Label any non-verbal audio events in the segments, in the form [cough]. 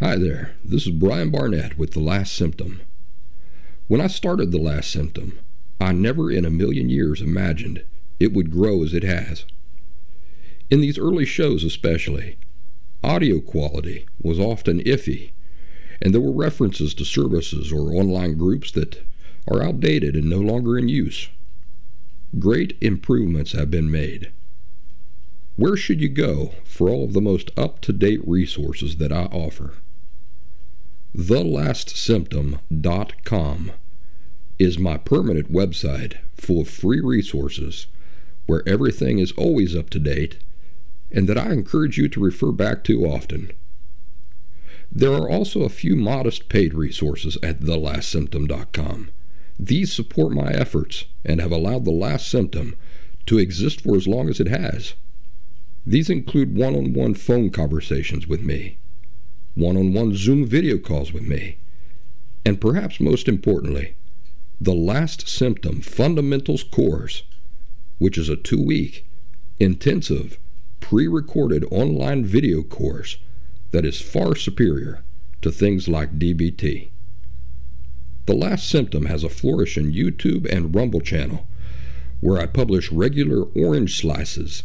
Hi there, this is Brian Barnett with The Last Symptom. When I started The Last Symptom, I never in a million years imagined it would grow as it has. In these early shows, especially, audio quality was often iffy, and there were references to services or online groups that are outdated and no longer in use. Great improvements have been made. Where should you go for all of the most up to date resources that I offer? TheLastSymptom.com is my permanent website full of free resources where everything is always up to date and that I encourage you to refer back to often. There are also a few modest paid resources at TheLastSymptom.com. These support my efforts and have allowed The Last Symptom to exist for as long as it has. These include one on one phone conversations with me, one on one Zoom video calls with me, and perhaps most importantly, the Last Symptom Fundamentals course, which is a two week, intensive, pre recorded online video course that is far superior to things like DBT. The Last Symptom has a flourishing YouTube and Rumble channel where I publish regular orange slices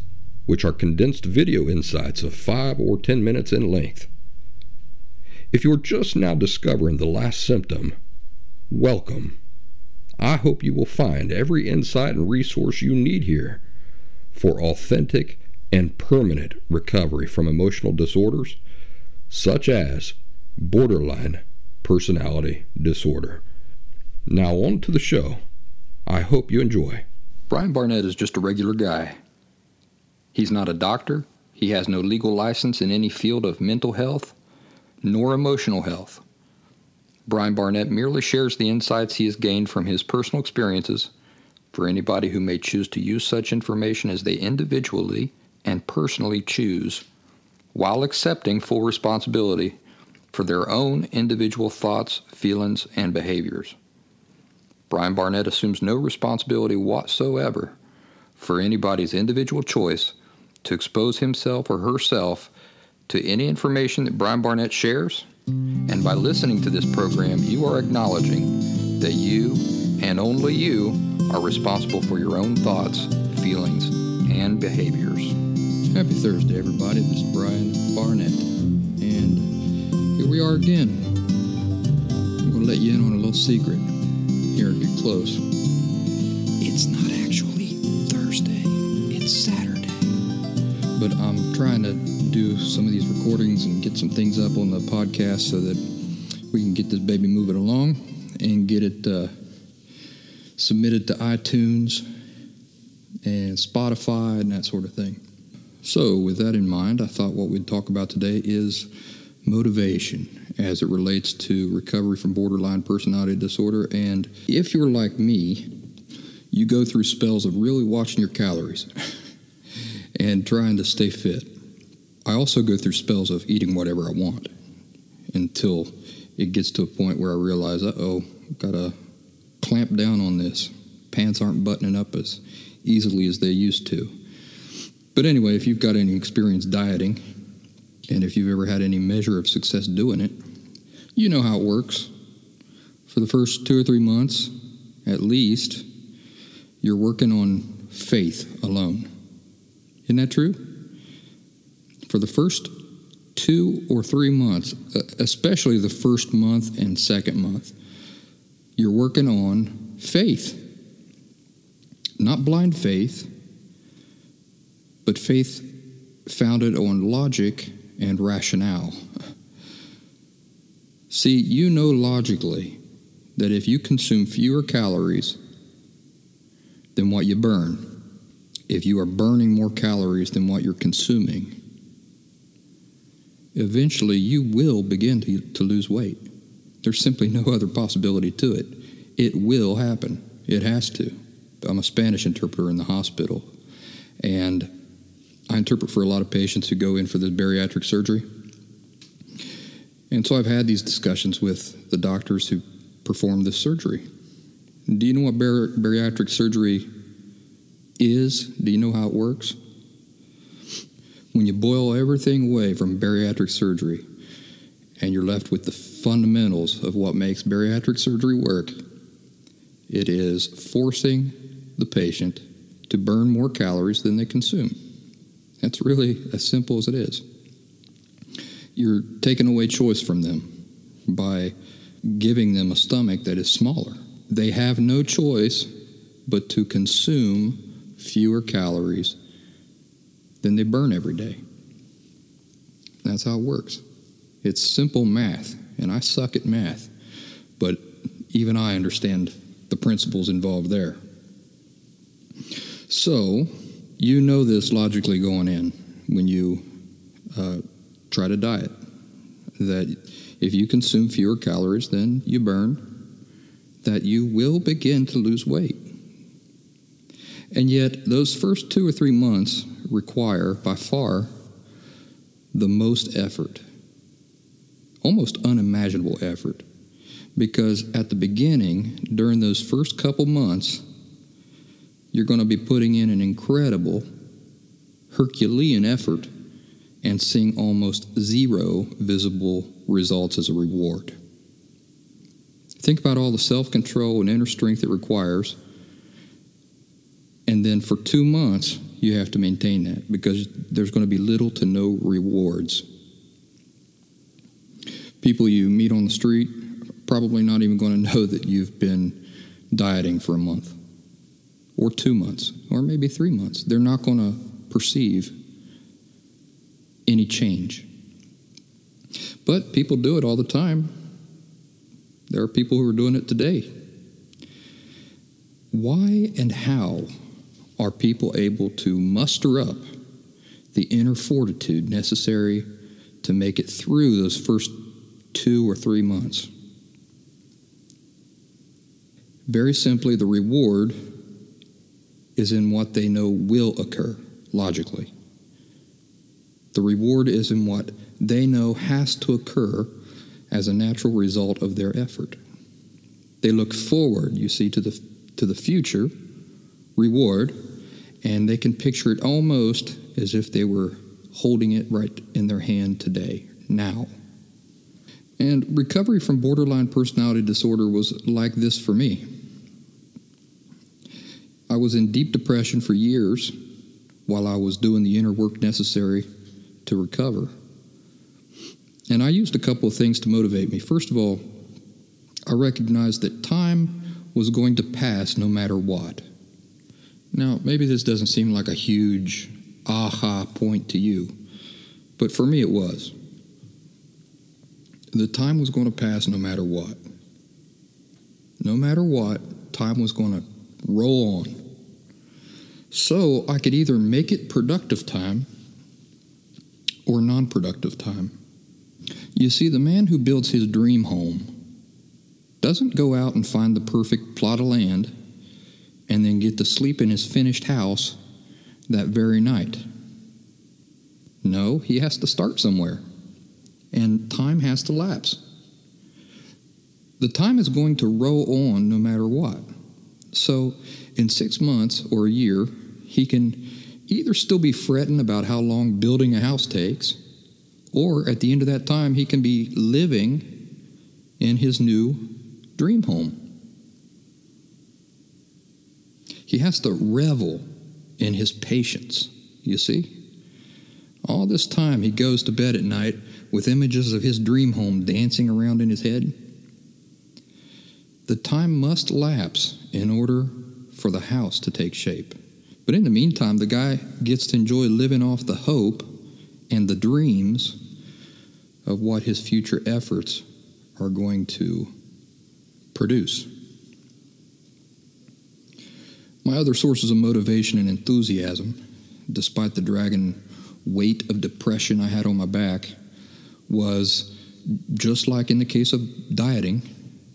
which are condensed video insights of 5 or 10 minutes in length. If you're just now discovering the last symptom, welcome. I hope you will find every insight and resource you need here for authentic and permanent recovery from emotional disorders such as borderline personality disorder. Now, on to the show. I hope you enjoy. Brian Barnett is just a regular guy He's not a doctor. He has no legal license in any field of mental health nor emotional health. Brian Barnett merely shares the insights he has gained from his personal experiences for anybody who may choose to use such information as they individually and personally choose, while accepting full responsibility for their own individual thoughts, feelings, and behaviors. Brian Barnett assumes no responsibility whatsoever for anybody's individual choice to expose himself or herself to any information that Brian Barnett shares. And by listening to this program, you are acknowledging that you and only you are responsible for your own thoughts, feelings, and behaviors. Happy Thursday, everybody. This is Brian Barnett. And here we are again. I'm going to let you in on a little secret. Here, get close. It's not Saturday but I'm trying to do some of these recordings and get some things up on the podcast so that we can get this baby moving along and get it uh, submitted to iTunes and Spotify and that sort of thing. So, with that in mind, I thought what we'd talk about today is motivation as it relates to recovery from borderline personality disorder. And if you're like me, you go through spells of really watching your calories. [laughs] and trying to stay fit. I also go through spells of eating whatever I want until it gets to a point where I realize, uh oh, gotta clamp down on this. Pants aren't buttoning up as easily as they used to. But anyway, if you've got any experience dieting, and if you've ever had any measure of success doing it, you know how it works. For the first two or three months, at least, you're working on faith alone. Isn't that true? For the first two or three months, especially the first month and second month, you're working on faith. Not blind faith, but faith founded on logic and rationale. See, you know logically that if you consume fewer calories than what you burn, if you are burning more calories than what you're consuming, eventually you will begin to, to lose weight. There's simply no other possibility to it. It will happen. It has to. I'm a Spanish interpreter in the hospital, and I interpret for a lot of patients who go in for this bariatric surgery. And so I've had these discussions with the doctors who perform this surgery. Do you know what bar- bariatric surgery is, do you know how it works? When you boil everything away from bariatric surgery and you're left with the fundamentals of what makes bariatric surgery work. It is forcing the patient to burn more calories than they consume. That's really as simple as it is. You're taking away choice from them by giving them a stomach that is smaller. They have no choice but to consume fewer calories than they burn every day. That's how it works. It's simple math, and I suck at math, but even I understand the principles involved there. So, you know this logically going in when you uh, try to diet that if you consume fewer calories than you burn, that you will begin to lose weight. And yet, those first two or three months require by far the most effort, almost unimaginable effort. Because at the beginning, during those first couple months, you're going to be putting in an incredible Herculean effort and seeing almost zero visible results as a reward. Think about all the self control and inner strength it requires. And then for two months, you have to maintain that because there's going to be little to no rewards. People you meet on the street probably not even going [laughs] to know that you've been dieting for a month or two months or maybe three months. They're not going to perceive any change. But people do it all the time. There are people who are doing it today. Why and how are people able to muster up the inner fortitude necessary to make it through those first two or three months? Very simply, the reward is in what they know will occur logically. The reward is in what they know has to occur as a natural result of their effort. They look forward, you see, to the, to the future reward, and they can picture it almost as if they were holding it right in their hand today, now. And recovery from borderline personality disorder was like this for me. I was in deep depression for years while I was doing the inner work necessary to recover. And I used a couple of things to motivate me. First of all, I recognized that time was going to pass no matter what. Now, maybe this doesn't seem like a huge aha point to you, but for me it was. The time was going to pass no matter what. No matter what, time was going to roll on. So I could either make it productive time or non productive time. You see, the man who builds his dream home doesn't go out and find the perfect plot of land and then get to sleep in his finished house that very night. No, he has to start somewhere, and time has to lapse. The time is going to roll on no matter what. So, in six months or a year, he can either still be fretting about how long building a house takes, or at the end of that time, he can be living in his new dream home. He has to revel in his patience, you see? All this time, he goes to bed at night with images of his dream home dancing around in his head. The time must lapse in order for the house to take shape. But in the meantime, the guy gets to enjoy living off the hope and the dreams of what his future efforts are going to produce. My other sources of motivation and enthusiasm, despite the dragging weight of depression I had on my back, was just like in the case of dieting,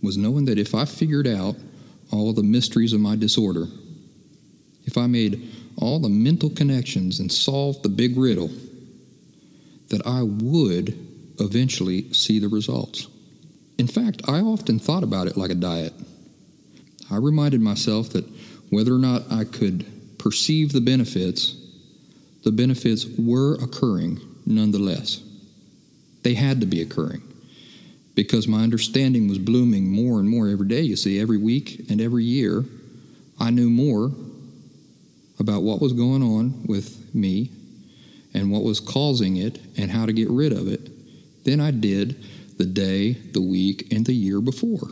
was knowing that if I figured out all the mysteries of my disorder, if I made all the mental connections and solved the big riddle, that I would eventually see the results. In fact, I often thought about it like a diet. I reminded myself that whether or not I could perceive the benefits, the benefits were occurring nonetheless. They had to be occurring. because my understanding was blooming more and more every day. You see, every week and every year, I knew more about what was going on with me and what was causing it and how to get rid of it than I did the day, the week, and the year before.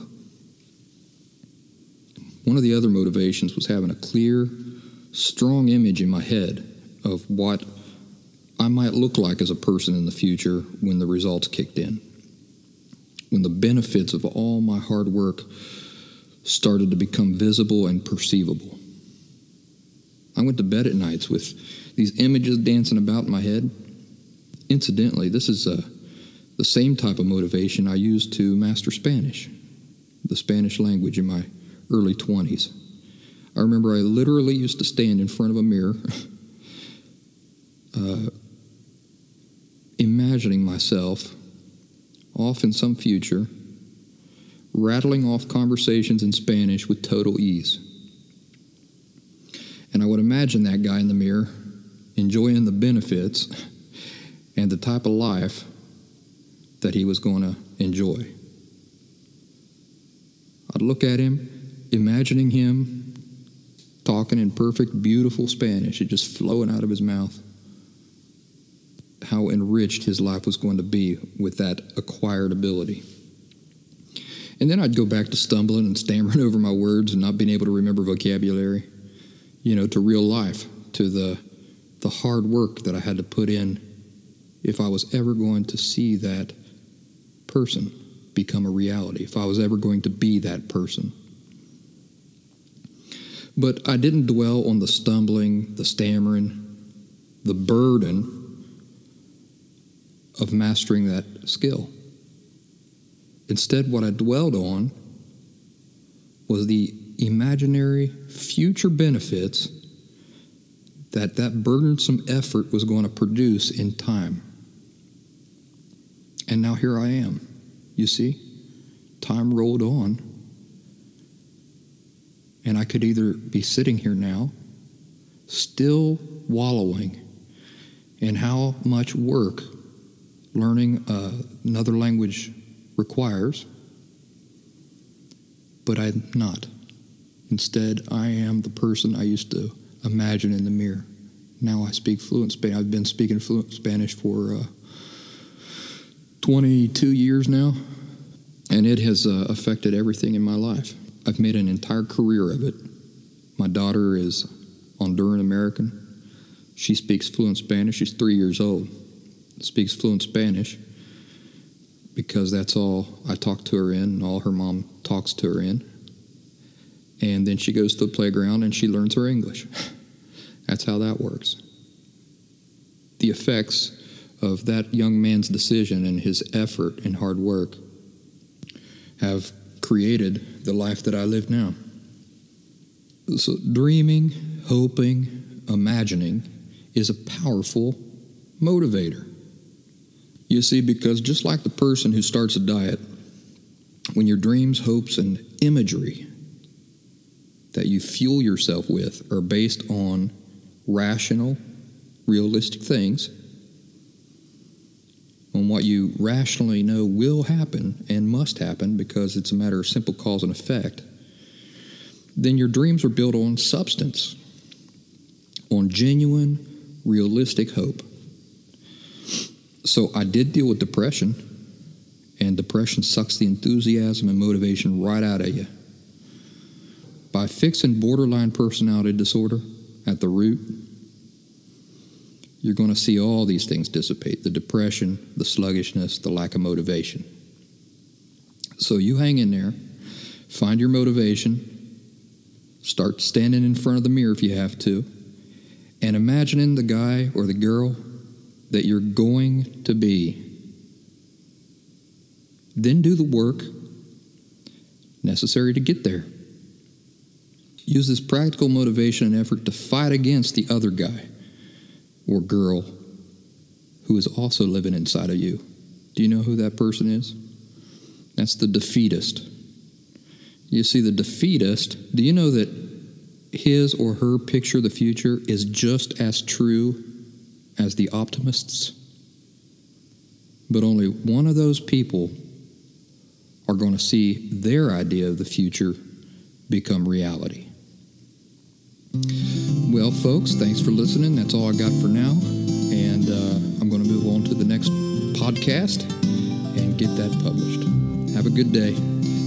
One of the other motivations was having a clear, strong image in my head of what I might look like as a person in the future when the results kicked in. When the benefits of all my hard work started to become visible and perceivable. I went to bed at nights with these images dancing about in my head. Incidentally, this is uh, the same type of motivation I used to master Spanish, the Spanish language in my early 20s. I remember I literally used to stand in front of a mirror, [laughs] uh, imagining myself off in some future, rattling off conversations in Spanish with total ease. And I would imagine that guy in the mirror enjoying the benefits [laughs] and the type of life that he was going to enjoy. I'd look at him, imagining him talking in perfect, beautiful Spanish, it just flowing out of his mouth. How enriched his life was going to be with that acquired ability. And then I'd go back to stumbling and stammering [laughs] over my words and not being able to remember vocabulary, you know, to real life, to the, the hard work that I had to put in if I was ever going to see that person become a reality, if I was ever going to be that person. But I didn't dwell on the stumbling, the stammering, the burden of mastering that skill. Instead, what I dwelled on was the imaginary future benefits that that burdensome effort was going to produce in time. And now here I am. You see, time rolled on. And I could either be sitting here now, still wallowing in how much work learning uh, another language requires, but I'm not. Instead, I am the person I used to imagine in the mirror. Now I speak fluent Spanish. I've been speaking fluent Spanish for uh, 22 years now, and it has uh, affected everything in my life. I've made an entire career of it. My daughter is Honduran American. She speaks fluent Spanish. She's three years old. Speaks fluent Spanish because that's all I talk to her in, and all her mom talks to her in. And then she goes to the playground and she learns her English. [laughs] that's how that works. The effects of that young man's decision and his effort and hard work have created the life that I live now. So, dreaming, hoping, imagining is a powerful motivator. You see, because just like the person who starts a diet, when your dreams, hopes, and imagery that you fuel yourself with are based on rational, realistic things, on what you rationally know will happen and must happen because it's a matter of simple cause and effect, then your dreams are built on substance, on genuine, realistic hope. So I did deal with depression, and depression sucks the enthusiasm and motivation right out of you. By fixing borderline personality disorder at the root, you're going to see all these things dissipate the depression, the sluggishness, the lack of motivation. So you hang in there, find your motivation, start standing in front of the mirror if you have to, and imagining the guy or the girl that you're going to be. Then do the work necessary to get there. Use this practical motivation and effort to fight against the other guy or girl who is also living inside of you. Do you know who that person is? That's the defeatist. You see, the defeatist, do you know that his or her picture of the future is just as true as the optimists? But only one of those people are going to see their idea of the future become reality. Well, folks, thanks for listening. That's all I got for now. And uh, I'm going to move on to the next podcast and get that published. Have a good day.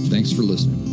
Thanks for listening.